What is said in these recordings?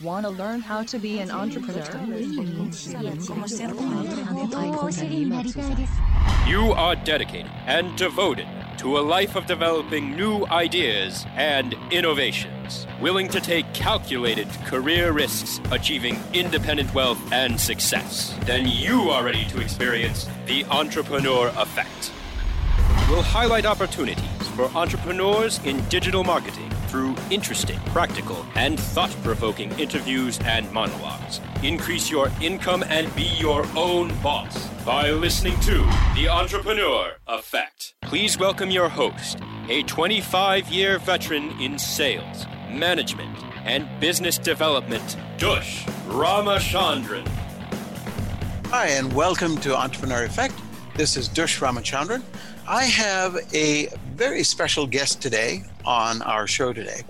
Want to learn how to be an entrepreneur? You are dedicated and devoted to a life of developing new ideas and innovations, willing to take calculated career risks, achieving independent wealth and success. Then you are ready to experience the entrepreneur effect. We'll highlight opportunities for entrepreneurs in digital marketing through interesting, practical, and thought provoking interviews and monologues. Increase your income and be your own boss by listening to The Entrepreneur Effect. Please welcome your host, a 25 year veteran in sales, management, and business development, Dush Ramachandran. Hi, and welcome to Entrepreneur Effect. This is Dush Ramachandran. I have a very special guest today on our show today,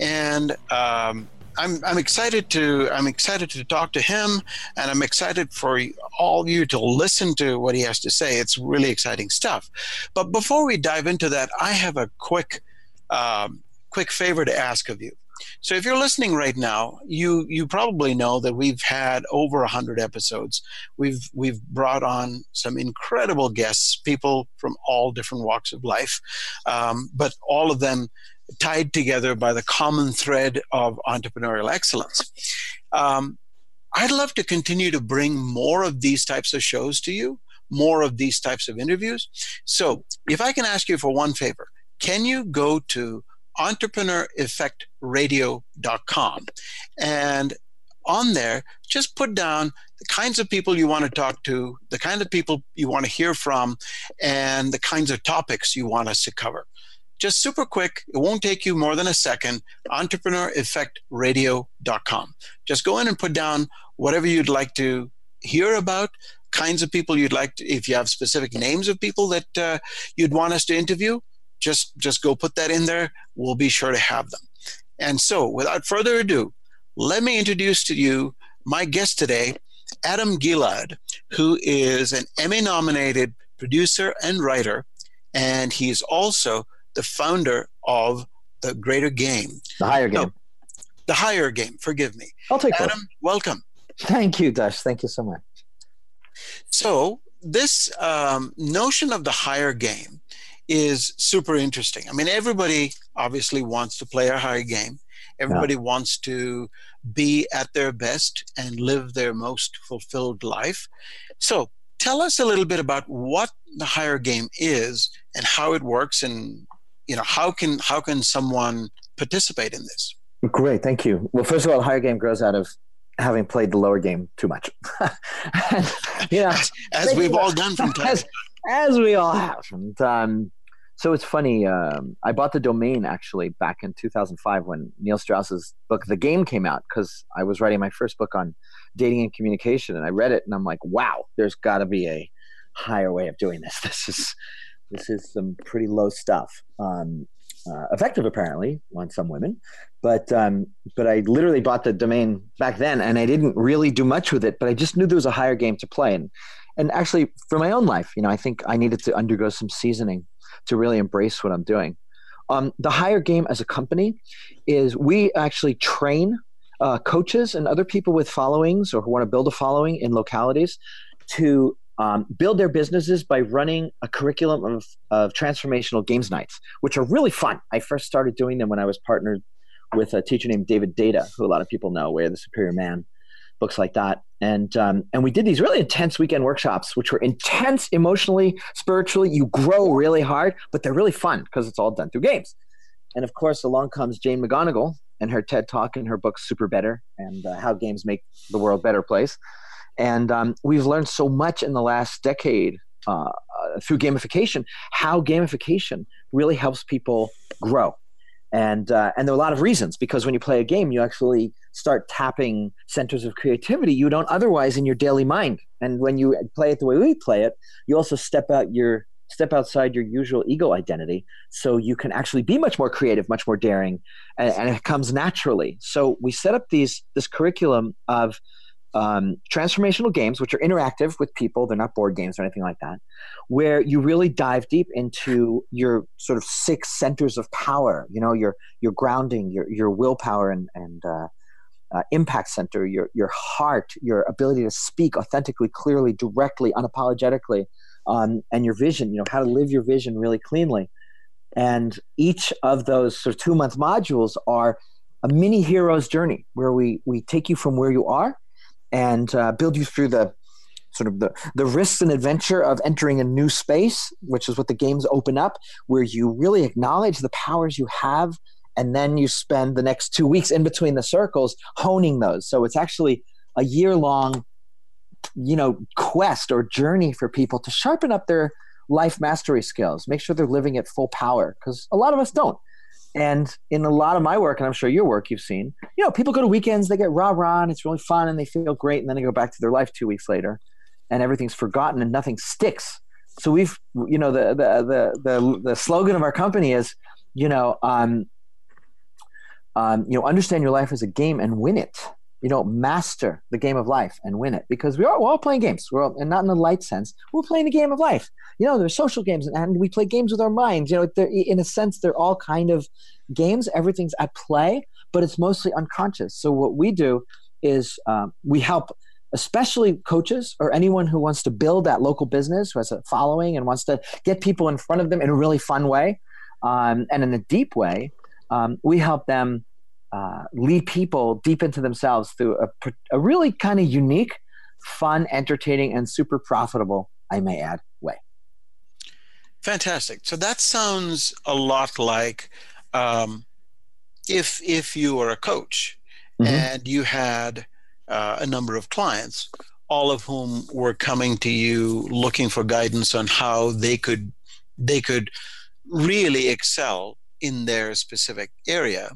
and um, I'm, I'm excited to I'm excited to talk to him, and I'm excited for all of you to listen to what he has to say. It's really exciting stuff. But before we dive into that, I have a quick um, quick favor to ask of you. So if you're listening right now, you you probably know that we've had over a hundred episodes. We've we've brought on some incredible guests, people from all different walks of life, um, but all of them tied together by the common thread of entrepreneurial excellence. Um, I'd love to continue to bring more of these types of shows to you, more of these types of interviews. So if I can ask you for one favor, can you go to entrepreneureffectradio.com. And on there, just put down the kinds of people you want to talk to, the kind of people you want to hear from, and the kinds of topics you want us to cover. Just super quick, it won't take you more than a second. Entrepreneureffectradio.com. Just go in and put down whatever you'd like to hear about, kinds of people you'd like to, if you have specific names of people that uh, you'd want us to interview, just just go put that in there. We'll be sure to have them. And so without further ado let me introduce to you my guest today adam gilad who is an emmy nominated producer and writer and he's also the founder of the greater game. The higher game. No, the higher game forgive me. I'll take adam both. welcome. Thank you Dush. Thank you so much. So this um, notion of the higher game is super interesting. I mean, everybody obviously wants to play a high game. Everybody yeah. wants to be at their best and live their most fulfilled life. So, tell us a little bit about what the higher game is and how it works, and you know how can how can someone participate in this? Great, thank you. Well, first of all, the higher game grows out of having played the lower game too much. and, you know, as, as we've all done from time as, as we all have. And um, so it's funny. Um, I bought the domain actually back in 2005 when Neil Strauss's book The Game came out because I was writing my first book on dating and communication, and I read it and I'm like, wow, there's got to be a higher way of doing this. This is this is some pretty low stuff. Um, uh, effective apparently on some women. But um, but I literally bought the domain back then, and I didn't really do much with it. But I just knew there was a higher game to play, and and actually for my own life, you know, I think I needed to undergo some seasoning to really embrace what I'm doing. Um, the higher game as a company is we actually train uh, coaches and other people with followings or who want to build a following in localities to um, build their businesses by running a curriculum of, of transformational games nights, which are really fun. I first started doing them when I was partnered with a teacher named David Deida, who a lot of people know, of the Superior Man, books like that. And um, and we did these really intense weekend workshops, which were intense emotionally, spiritually. You grow really hard, but they're really fun because it's all done through games. And of course, along comes Jane McGonigal and her TED Talk and her book SuperBetter and uh, how games make the world better place. And um, we've learned so much in the last decade uh, uh, through gamification, how gamification really helps people grow. And, uh, and there are a lot of reasons because when you play a game, you actually start tapping centers of creativity you don't otherwise in your daily mind. And when you play it the way we play it, you also step out your step outside your usual ego identity so you can actually be much more creative much more daring and, and it comes naturally so we set up these this curriculum of um, transformational games, which are interactive with people. They're not board games or anything like that, where you really dive deep into your sort of six centers of power. You know, your your grounding, your your willpower, and and uh, uh, impact center, your your heart, your ability to speak authentically, clearly, directly, unapologetically, um, and your vision. You know, how to live your vision really cleanly. And each of those sort of two month modules are a mini hero's journey where we we take you from where you are and uh, build you through the sort of the, the risks and adventure of entering a new space, which is what the games open up, where you really acknowledge the powers you have. And then you spend the next two weeks in between the circles honing those. So it's actually a year long, you know, quest or journey for people to sharpen up their life mastery skills, make sure they're living at full power, because a lot of us don't. And in a lot of my work, and I'm sure your work you've seen, you know, people go to weekends, they get rah rah, and it's really fun, and they feel great, and then they go back to their life two weeks later, and everything's forgotten and nothing sticks. So we've, you know, the the the the, the slogan of our company is, you know, um, um, you know, understand your life as a game and win it you know, master the game of life and win it because we are we're all playing games. We're all, and not in the light sense. We're playing the game of life. You know, there's social games and, and we play games with our minds. You know, in a sense, they're all kind of games. Everything's at play, but it's mostly unconscious. So what we do is um, we help especially coaches or anyone who wants to build that local business who has a following and wants to get people in front of them in a really fun way um, and in a deep way um, we help them uh, lead people deep into themselves through a, a really kind of unique, fun, entertaining, and super profitable, I may add, way. Fantastic. So that sounds a lot like um, if if you were a coach mm-hmm. and you had uh, a number of clients, all of whom were coming to you looking for guidance on how they could they could really excel in their specific area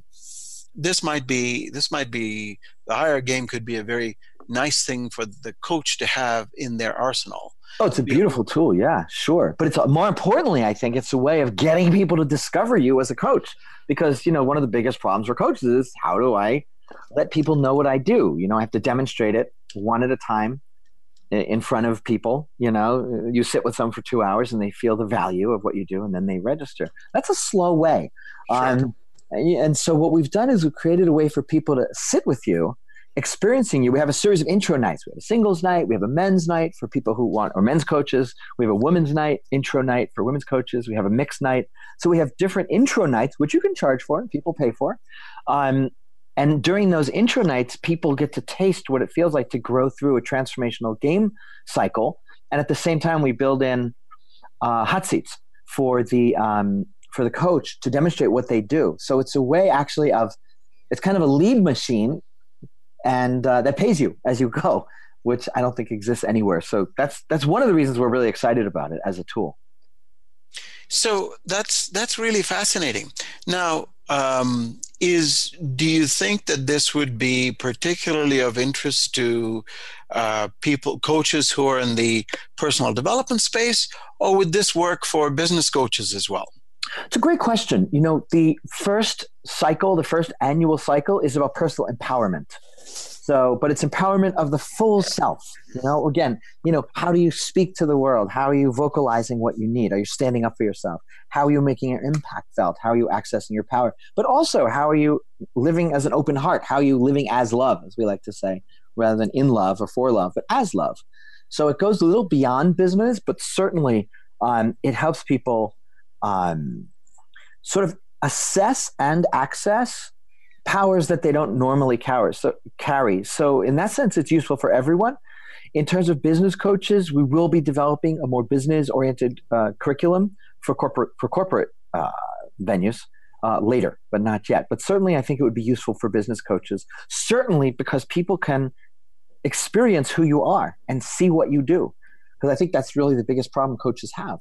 this might be this might be the higher game could be a very nice thing for the coach to have in their arsenal. Oh, it's a beautiful tool. Yeah, sure. But it's more importantly, I think it's a way of getting people to discover you as a coach. Because, you know, one of the biggest problems for coaches is how do I let people know what I do? You know, I have to demonstrate it one at a time in front of people. You know, you sit with them for two hours and they feel the value of what you do and then they register. That's a slow way. Sure. Um, and so what we've done is we've created a way for people to sit with you, experiencing you. We have a series of intro nights. We have a singles night. We have a men's night for people who want, or men's coaches. We have a women's night, intro night for women's coaches. We have a mixed night. So we have different intro nights, which you can charge for and people pay for. Um, and during those intro nights, people get to taste what it feels like to grow through a transformational game cycle. And at the same time, we build in uh, hot seats for the um, for the coach to demonstrate what they do. So it's a way actually of it's kind of a lead machine and uh, that pays you as you go, which I don't think exists anywhere. So that's that's one of the reasons we're really excited about it as a tool. So that's that's really fascinating. Now, um, is do you think that this would be particularly of interest to uh, people, coaches who are in the personal development space, or would this work for business coaches as well? It's a great question. You know, the first cycle, the first annual cycle is about personal empowerment. So, but it's empowerment of the full self. You know, again, you know, how do you speak to the world? How are you vocalizing what you need? Are you standing up for yourself? How are you making your impact felt? How are you accessing your power? But also, how are you living as an open heart? How are you living as love, as we like to say, rather than in love or for love, but as love? So it goes a little beyond business, but certainly um, it helps people um, sort of assess and access powers that they don't normally carry. So, carry. so in that sense, it's useful for everyone. In terms of business coaches, we will be developing a more business-oriented uh, curriculum for corporate for corporate uh, venues uh, later, but not yet. But certainly, I think it would be useful for business coaches. Certainly, because people can experience who you are and see what you do. Because I think that's really the biggest problem coaches have.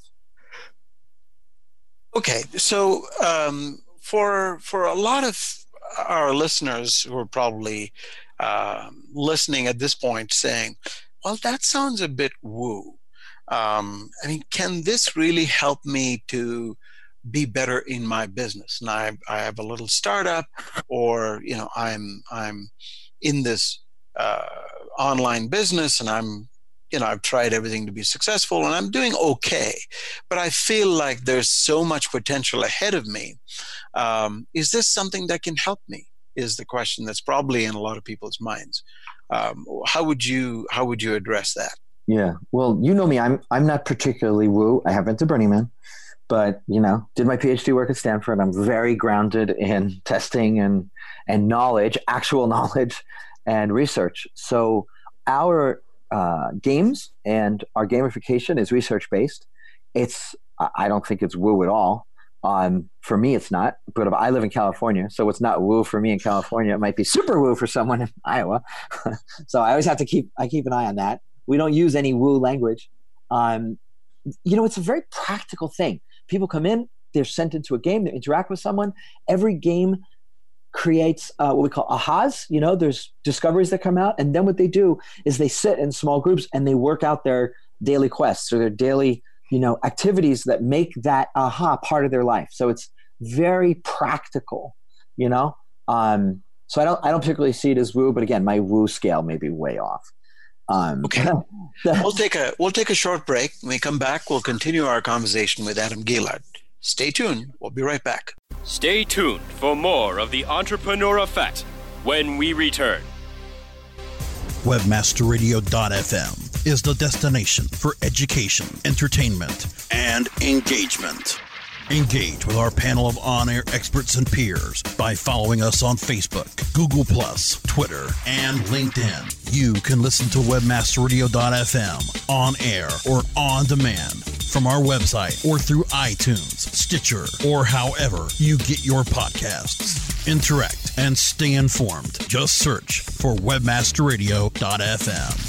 Okay, so um, for for a lot of our listeners who are probably uh, listening at this point, saying, "Well, that sounds a bit woo." Um, I mean, can this really help me to be better in my business? And I, I have a little startup, or you know, I'm I'm in this uh, online business, and I'm you know, I've tried everything to be successful and I'm doing okay, but I feel like there's so much potential ahead of me. Um, is this something that can help me? Is the question that's probably in a lot of people's minds. Um, how would you how would you address that? Yeah, well, you know me. I'm I'm not particularly woo. I have been to Burning Man, but you know, did my PhD work at Stanford. I'm very grounded in testing and and knowledge, actual knowledge, and research. So our uh, games and our gamification is research based. It's I don't think it's woo at all. Um, for me, it's not. But I live in California, so it's not woo for me in California. It might be super woo for someone in Iowa. so I always have to keep I keep an eye on that. We don't use any woo language. Um, you know, it's a very practical thing. People come in, they're sent into a game, they interact with someone. Every game creates uh, what we call ahas. You know, there's discoveries that come out, and then what they do is they sit in small groups and they work out their daily quests or their daily, you know, activities that make that aha part of their life. So it's very practical. You know, um, so I don't I don't particularly see it as woo, but again, my woo scale may be way off. Um, okay, we'll take a we'll take a short break. When we come back, we'll continue our conversation with Adam Gilad. Stay tuned. We'll be right back. Stay tuned for more of the Entrepreneur Effect when we return. Webmasterradio.fm is the destination for education, entertainment, and engagement. Engage with our panel of on air experts and peers by following us on Facebook, Google, Twitter, and LinkedIn. You can listen to WebmasterRadio.fm on air or on demand from our website or through iTunes, Stitcher, or however you get your podcasts. Interact and stay informed. Just search for WebmasterRadio.fm.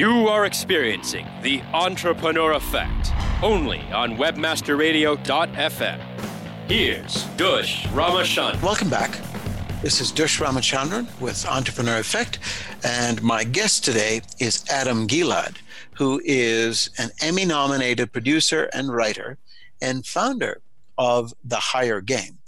You are experiencing the Entrepreneur Effect only on WebmasterRadio.fm. Here's Dush Ramachandran. Welcome back. This is Dush Ramachandran with Entrepreneur Effect, and my guest today is Adam Gilad who is an Emmy nominated producer and writer and founder of The Higher Game.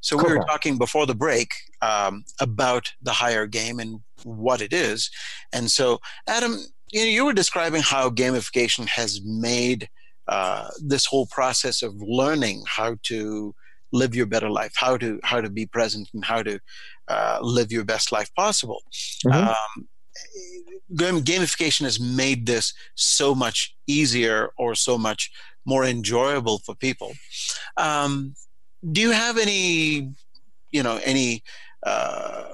So we were talking before the break um, about the higher game and what it is. And so, Adam, you know, you were describing how gamification has made uh, this whole process of learning how to live your better life, how to how to be present, and how to uh, live your best life possible. Mm-hmm. Um, gamification has made this so much easier or so much more enjoyable for people. Um, do you have any, you know, any uh,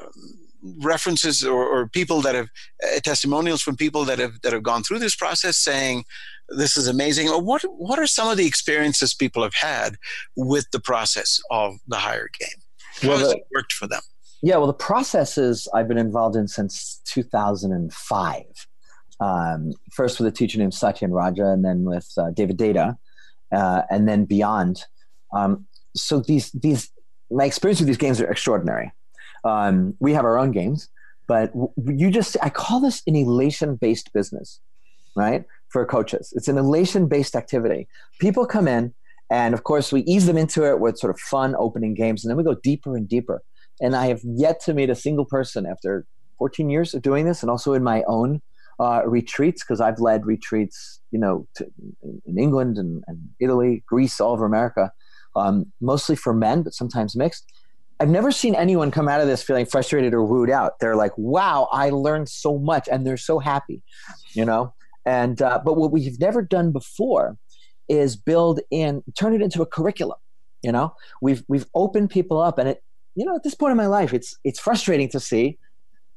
references or, or, people that have uh, testimonials from people that have that have gone through this process saying this is amazing? Or what what are some of the experiences people have had with the process of the higher game? How well, has it worked for them? Yeah, well, the processes I've been involved in since 2005. Um, first with a teacher named Satyen Raja, and then with uh, David Deida uh, and then beyond. Um, so these these my experience with these games are extraordinary. Um, we have our own games, but you just I call this an elation based business, right? For coaches, it's an elation based activity. People come in, and of course we ease them into it with sort of fun opening games, and then we go deeper and deeper. And I have yet to meet a single person after 14 years of doing this, and also in my own uh, retreats because I've led retreats, you know, to, in England and, and, Italy, Greece, all over America, um, mostly for men, but sometimes mixed. I've never seen anyone come out of this feeling frustrated or wooed out. They're like, "Wow, I learned so much," and they're so happy, you know. And uh, but what we've never done before is build in, turn it into a curriculum. You know, we've we've opened people up, and it you know, at this point in my life, it's it's frustrating to see,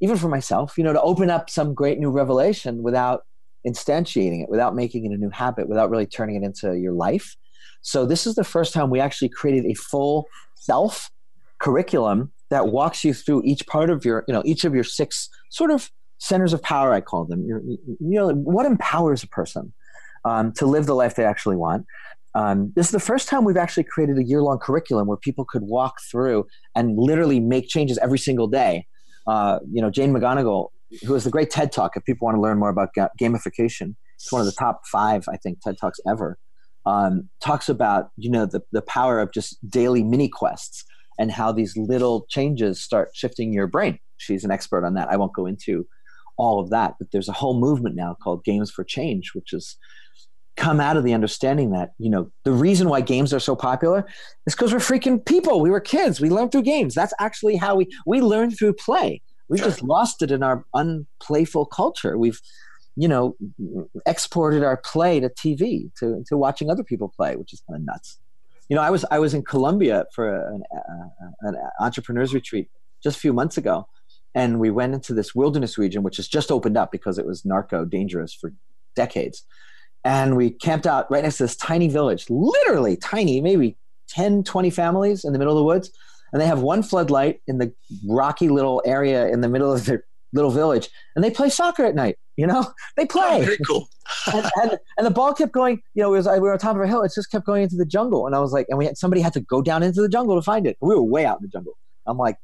even for myself, you know, to open up some great new revelation without instantiating it, without making it a new habit, without really turning it into your life. So this is the first time we actually created a full self curriculum that walks you through each part of your, you know, each of your six sort of centers of power. I call them. You're, you know, what empowers a person um, to live the life they actually want. Um, this is the first time we've actually created a year long curriculum where people could walk through and literally make changes every single day. Uh, you know, Jane McGonigal, who has the great TED Talk, if people want to learn more about ga- gamification, it's one of the top five, I think, TED Talks ever. Um, talks about you know the, the power of just daily mini quests and how these little changes start shifting your brain. She's an expert on that. I won't go into all of that, but there's a whole movement now called Games for Change, which has come out of the understanding that you know the reason why games are so popular is because we're freaking people we were kids we learned through games that's actually how we we learned through play we sure. just lost it in our unplayful culture we've you know exported our play to tv to, to watching other people play which is kind of nuts you know i was i was in colombia for an, uh, an entrepreneurs retreat just a few months ago and we went into this wilderness region which has just opened up because it was narco dangerous for decades and we camped out right next to this tiny village, literally tiny, maybe 10, 20 families in the middle of the woods. And they have one floodlight in the rocky little area in the middle of their little village. And they play soccer at night, you know? They play. Oh, very cool. and, and, and, the ball kept going, you know, it was, we were on top of a hill. It just kept going into the jungle. And I was like, and we had, somebody had to go down into the jungle to find it. We were way out in the jungle. I'm like,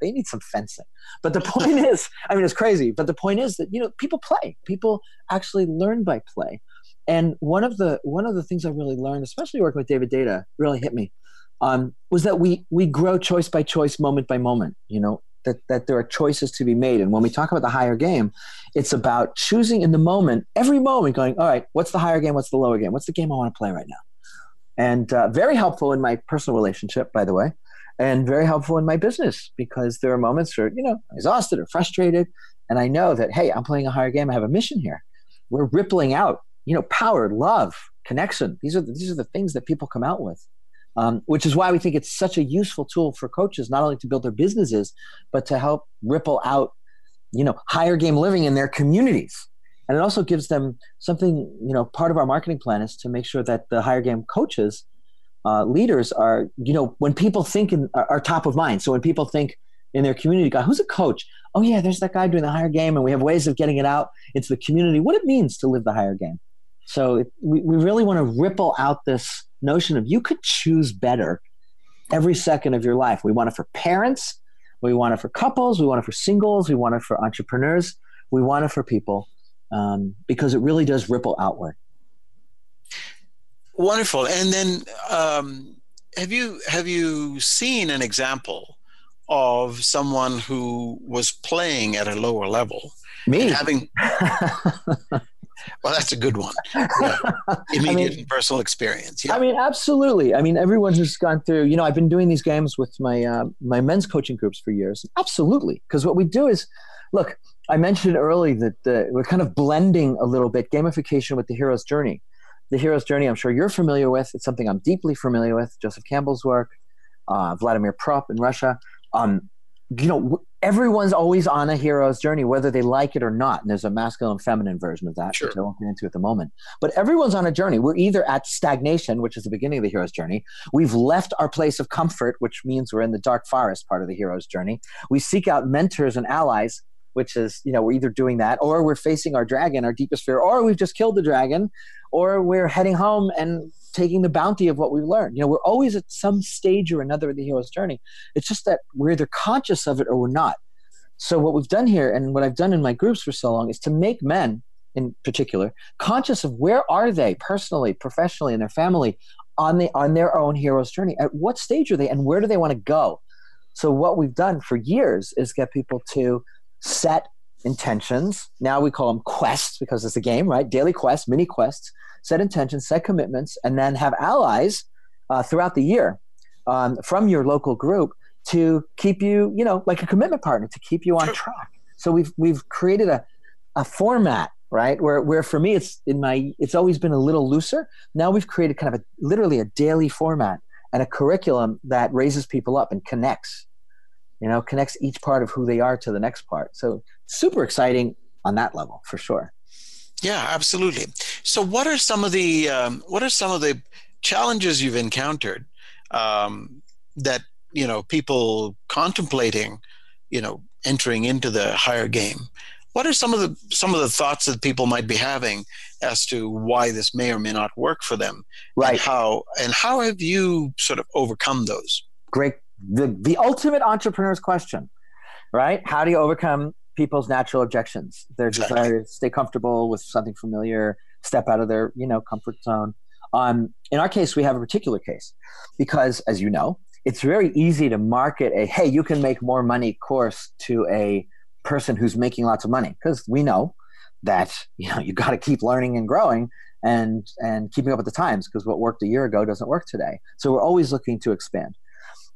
they need some fencing. But the point is, I mean, it's crazy. But the point is that, you know, people play. People actually learn by play. And one of the one of the things I really learned, especially working with David Deida, really hit me, um, was that we we grow choice by choice, moment by moment. You know that that there are choices to be made, and when we talk about the higher game, it's about choosing in the moment, every moment, going, all right, what's the higher game? What's the lower game? What's the game I want to play right now? And uh, very helpful in my personal relationship, by the way, and very helpful in my business because there are moments where you know exhausted or frustrated, and I know that hey, I'm playing a higher game. I have a mission here. We're rippling out you know, power, love, connection. These are the, these are the things that people come out with. Um, which is why we think it's such a useful tool for coaches, not only to build their businesses, but to help ripple out, you know, higher game living in their communities. And it also gives them something, you know, part of our marketing plan is to make sure that the higher game coaches, uh, leaders are, you know, when people think in, are, are top of mind. So when people think in their community, God, who's a coach? Oh yeah, there's that guy doing the higher game, and we have ways of getting it out into the community. What it means to live the higher game. So it, we, we really want to ripple out this notion of you could choose better every second of your life. We want it for parents, we want it for couples, we want it for singles, we want it for entrepreneurs, we want it for people um, because it really does ripple outward. Wonderful. And then um, have you have you seen an example of someone who was playing at a lower level? Me having. well, that's a good one. Yeah. Immediate I mean, personal experience. Yeah. I mean, absolutely. I mean, everyone who's gone through. You know, I've been doing these games with my uh, my men's coaching groups for years. Absolutely, because what we do is, look. I mentioned early that uh, we're kind of blending a little bit gamification with the hero's journey the hero's journey i'm sure you're familiar with it's something i'm deeply familiar with joseph campbell's work uh, vladimir Propp in russia um, you know everyone's always on a hero's journey whether they like it or not. And there's a masculine and feminine version of that sure. which i won't get into at the moment. But everyone's on a journey. We're either at stagnation which is the beginning of the hero's journey. We've left our place of comfort which means we're in the dark forest part of the hero's journey. We seek out mentors and allies which is you know we're either doing that or we're facing our dragon our deepest fear or we've just killed the dragon or we're heading home and taking the bounty of what we've learned. You know, we're always at some stage or another of the hero's journey. It's just that we're either conscious of it or we're not. So what we've done here and what I've done in my groups for so long is to make men in particular conscious of where are they personally, professionally, in their family on the on their own hero's journey. At what stage are they and where do they want to go? So what we've done for years is get people to set intentions. Now we call them quests because it's a game, right? Daily quests, mini quests. Set intentions, set commitments, and then have allies uh, throughout the year um, from your local group to keep you, you know, like a commitment partner to keep you on track. So we've we've created a a format, right? Where where for me it's in my it's always been a little looser. Now we've created kind of a literally a daily format and a curriculum that raises people up and connects you know connects each part of who they are to the next part. So super exciting on that level for sure. Yeah absolutely. So what are some of the um, what are some of the challenges you've encountered um, that you know people contemplating you know entering into the higher game? What are some of the some of the thoughts that people might be having as to why this may or may not work for them? Right. and how and how have you sort of overcome those? Great the, the ultimate entrepreneur's question, right? How do you overcome people's natural objections, their desire to stay comfortable with something familiar, step out of their, you know, comfort zone? Um, in our case, we have a particular case because, as you know, it's very easy to market a hey, you can make more money course to a person who's making lots of money because we know that you know you got to keep learning and growing and and keeping up with the times because what worked a year ago doesn't work today. So we're always looking to expand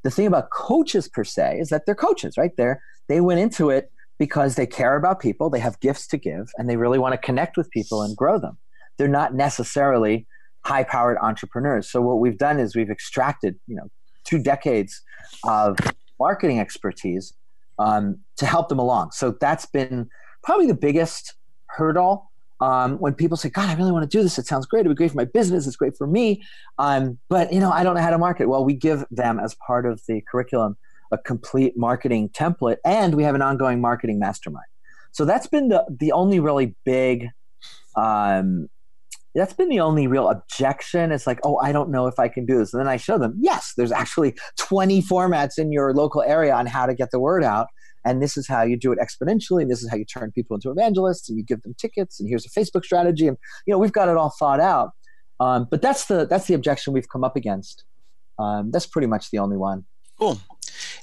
the thing about coaches per se is that they're coaches, right? They're, they went into it because they care about people, they have gifts to give, and they really want to connect with people and grow them. They're not necessarily high powered entrepreneurs. So what we've done is we've extracted, you know, two decades of marketing expertise um, to help them along. So that's been probably the biggest hurdle um, when people say, God, I really want to do this. It sounds great. It'd be great for my business. It's great for me. Um, but, you know, I don't know how to market. Well, we give them as part of the curriculum a complete marketing template and we have an ongoing marketing mastermind. So that's been the, the only really big, um, that's been the only real objection. It's like, oh, I don't know if I can do this. And then I show them, yes, there's actually 20 formats in your local area on how to get the word out and this is how you do it exponentially and this is how you turn people into evangelists and you give them tickets and here's a facebook strategy and you know we've got it all thought out. Um, but that's the that's the objection we've come up against. Um, that's pretty much the only one. Cool.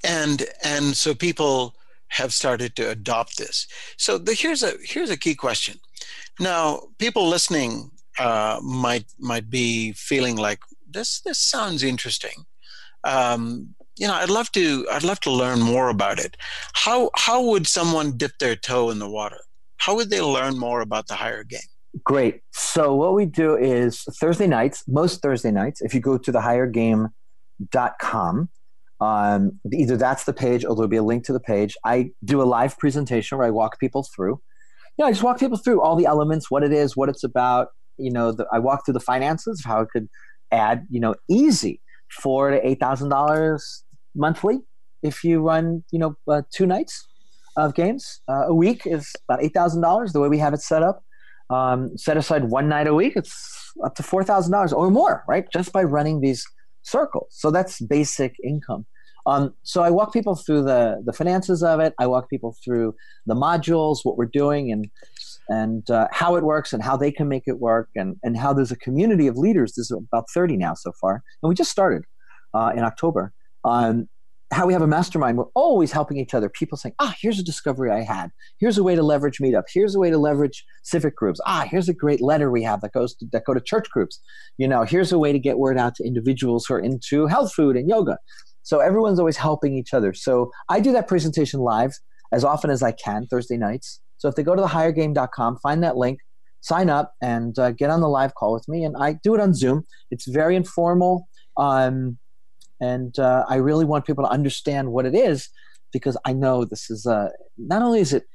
And and so people have started to adopt this. So the, here's a here's a key question. Now people listening uh, might might be feeling like this this sounds interesting. Um, you know, I'd love to. I'd love to learn more about it. How how would someone dip their toe in the water? How would they learn more about the higher game? Great. So what we do is Thursday nights, most Thursday nights, if you go to thehighergame.com, um, either that's the page or there'll be a link to the page. I do a live presentation where I walk people through. You know, I just walk people through all the elements, what it is, what it's about. You know, the, I walk through the finances, how it could add, you know, easy four to eight thousand dollars monthly if you run you know uh, two nights of games. Uh, a week is about eight thousand dollars the way we have it set up. Um, set aside one night a week it's up to four thousand dollars or more right? Just by running these circles. So that's basic income. Um, so i walk people through the the finances of it. I walk people through the modules what we're doing and and uh, how it works and how they can make it work and, and how there's a community of leaders. There's about 30 now so far. And we just started. uh, in October. Um, how we have a mastermind, we're always helping each other. People saying, ah, here's a discovery I had. Here's a way to leverage meetup. Here's a way to leverage civic groups. Ah, here's a great letter we have that goes to, that go to church groups. You know, here's a way to get word out to individuals who are into health food and yoga. So everyone's always helping each other. So I do that presentation live as often as I can Thursday nights. So if they go to thehighergame.com, find that link, sign up, and uh, get on the live call with me. And I do it on Zoom. It's very informal. Um, and uh, I really want people to understand what it is because I know this is a, not only is it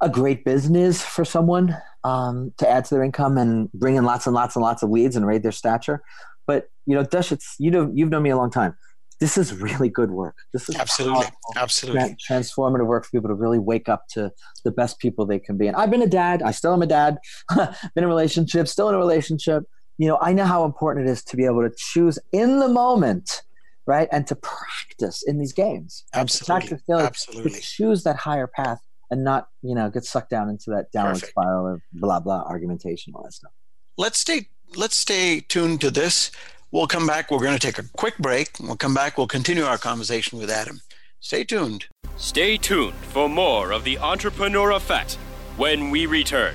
a great business for someone um, to add to their income and bring in lots and lots and lots of leads and raise their stature, but you know, Dush, it's you know you've known me a long time. This is really good work. This is absolutely, powerful, absolutely transformative work for people to really wake up to the best people they can be. And I've been a dad. I still am a dad. been in a relationship. Still in a relationship. You know, I know how important it is to be able to choose in the moment right? And to practice in these games. Absolutely. To practice Absolutely. To choose that higher path and not, you know, get sucked down into that downward Perfect. spiral of blah blah argumentation, all that stuff. Let's stay let's stay tuned to this. We'll come back. We're going to take a quick break. We'll come back. We'll continue our conversation with Adam. Stay tuned. Stay tuned for more of the Entrepreneur Effect when we return.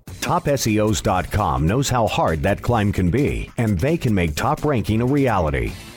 TopSEOs.com knows how hard that climb can be, and they can make top ranking a reality.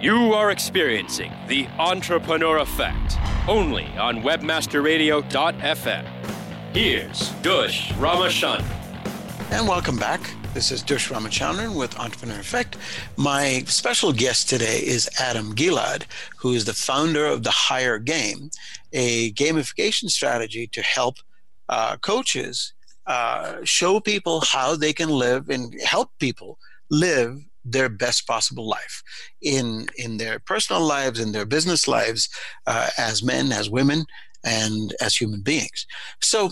You are experiencing the Entrepreneur Effect only on WebmasterRadio.fm. Here's Dush Ramachandran. And welcome back. This is Dush Ramachandran with Entrepreneur Effect. My special guest today is Adam Gilad, who is the founder of The Higher Game, a gamification strategy to help uh, coaches uh, show people how they can live and help people live their best possible life in in their personal lives in their business lives uh, as men as women and as human beings so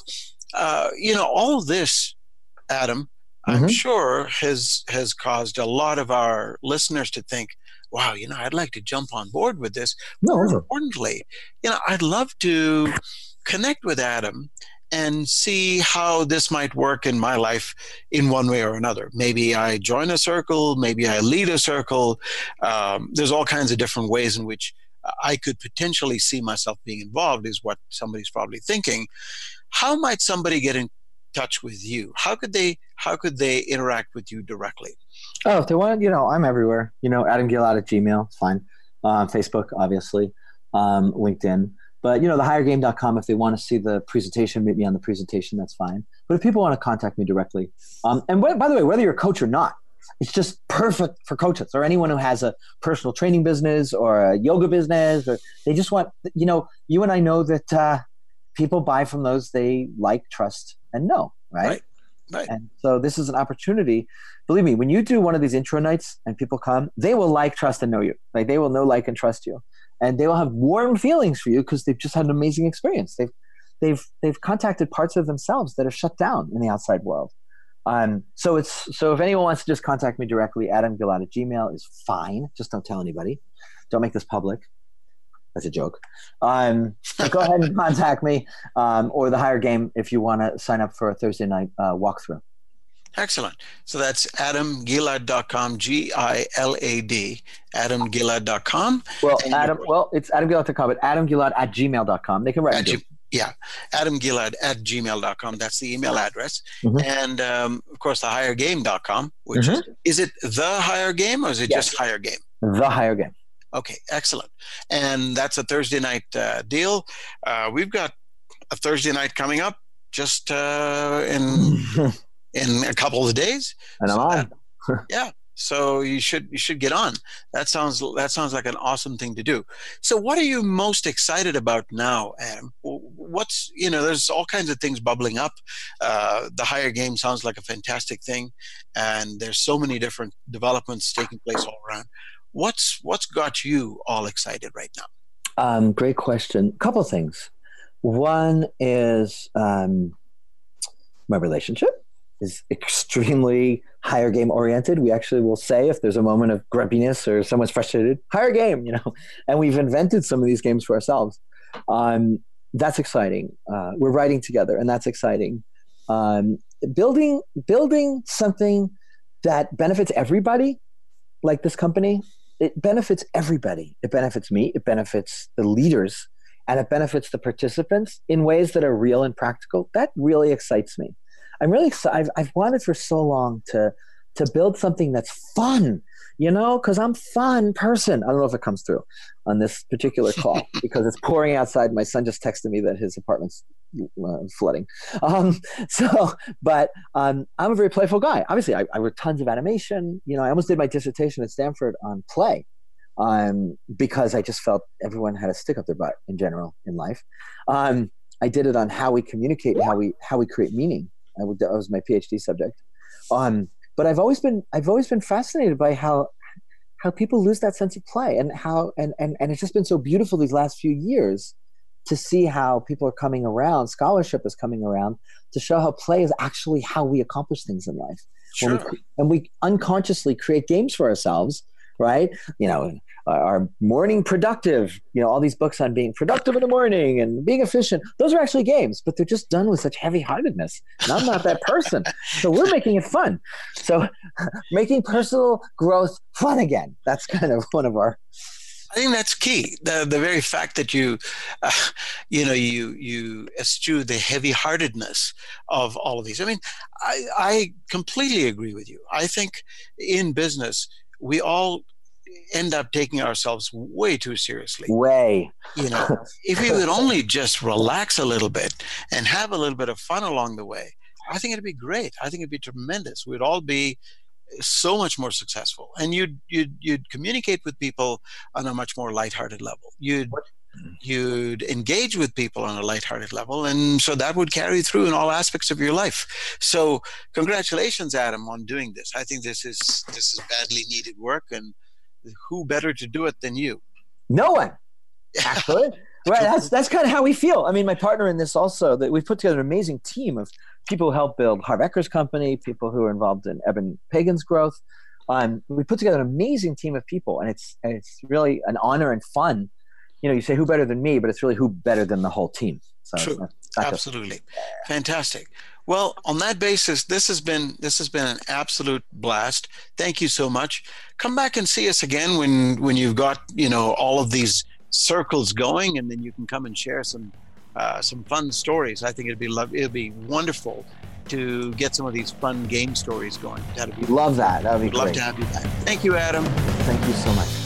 uh, you know all this adam mm-hmm. i'm sure has has caused a lot of our listeners to think wow you know i'd like to jump on board with this no. more importantly you know i'd love to connect with adam and see how this might work in my life in one way or another. Maybe I join a circle, maybe I lead a circle. Um, there's all kinds of different ways in which I could potentially see myself being involved, is what somebody's probably thinking. How might somebody get in touch with you? How could they how could they interact with you directly? Oh, if they want, you know, I'm everywhere. You know, Adam Gilad at Gmail, it's fine. Uh, Facebook, obviously, um, LinkedIn. But you know, the highergame.com, if they want to see the presentation, meet me on the presentation, that's fine. But if people want to contact me directly, um, and by the way, whether you're a coach or not, it's just perfect for coaches or anyone who has a personal training business or a yoga business, or they just want, you know, you and I know that uh, people buy from those they like, trust, and know, right? Right. Right. And so this is an opportunity. Believe me, when you do one of these intro nights and people come, they will like, trust, and know you. Like they will know, like, and trust you, and they will have warm feelings for you because they've just had an amazing experience. They've they've they've contacted parts of themselves that are shut down in the outside world. Um, so it's so if anyone wants to just contact me directly, Adam Gilad at Gmail is fine. Just don't tell anybody. Don't make this public. That's a joke. Um, go ahead and contact me um, or the higher game if you want to sign up for a Thursday night uh, walkthrough. Excellent. So that's adamgilad.com, G I L A D, adamgilad.com. Well, Adam, well, it's adamgilad.com, but adamgilad at gmail.com. They can write at, yeah, adamgilad at gmail.com. That's the email address. Mm-hmm. And um, of course, the highergame.com, which mm-hmm. is, is it the higher game or is it yes. just higher game? The higher game. Okay, excellent. And that's a Thursday night uh, deal. Uh, we've got a Thursday night coming up just uh, in in a couple of days. And I'm on. yeah, so you should you should get on. That sounds that sounds like an awesome thing to do. So what are you most excited about now, Adam? What's you know there's all kinds of things bubbling up. Uh, the higher game sounds like a fantastic thing, and there's so many different developments taking place all around. What's what's got you all excited right now? Um, great question. A couple things. One is um, my relationship is extremely higher game oriented. We actually will say if there's a moment of grumpiness or someone's frustrated, higher game, you know. And we've invented some of these games for ourselves. Um, that's exciting. Uh, we're writing together, and that's exciting. Um, building building something that benefits everybody, like this company, it benefits everybody. It benefits me. It benefits the leaders, and it benefits the participants in ways that are real and practical. That really excites me. I'm really excited. I've, I've wanted for so long to to build something that's fun, you know, because I'm fun person. I don't know if it comes through on this particular call because it's pouring outside. My son just texted me that his apartment's uh, flooding. Um, so, but um, I'm a very playful guy. Obviously, I, I wrote tons of animation. You know, I almost did my dissertation at Stanford on play um, because I just felt everyone had a stick up their butt in general in life. Um, I did it on how we communicate and how we how we create meaning I would, that was my PhD subject. Um, but I've always been I've always been fascinated by how how people lose that sense of play and how and and and it's just been so beautiful these last few years to see how people are coming around scholarship is coming around to show how play is actually how we accomplish things in life sure. we, and we unconsciously create games for ourselves right you know our morning productive, you know, all these books on being productive in the morning and being efficient. Those are actually games, but they're just done with such heavy heartedness. And I'm not that person. so we're making it fun. So making personal growth fun again. That's kind of one of our I think that's key. The the very fact that you, uh, you know, you you eschew the heavy heartedness of all of these. I mean, I I completely agree with you. I think in business we all end up taking ourselves way too seriously. Way. You know, if we would only just relax a little bit and have a little bit of fun along the way, I think it'd be great. I think it'd be tremendous. We'd all be so much more successful, and you'd you'd you'd communicate with people on a much more lighthearted level. You'd you'd engage with people on a lighthearted level and so that would carry through in all aspects of your life so congratulations adam on doing this i think this is this is badly needed work and who better to do it than you? No one, actually. right. That's that's kind of how we feel. I mean, my partner in this also that we've put together an amazing team of people who help build Harv Eker's company, people who are involved in Eben Pagan's growth. Um, we put together an amazing team of people, and it's and it's really an honor and fun. You know, you say who better than me, but it's really who better than the whole team. So True. Absolutely. Just, Fantastic. Well, on that basis, this has been this has been an absolute blast. Thank you so much. Come back and see us again when when you've got you know all of these circles going, and then you can come and share some uh, some fun stories. I think it'd be love. It'd be wonderful to get some of these fun game stories going. That'd be love that. That'd be great. Love to have you back. Thank you, Adam. Thank you so much.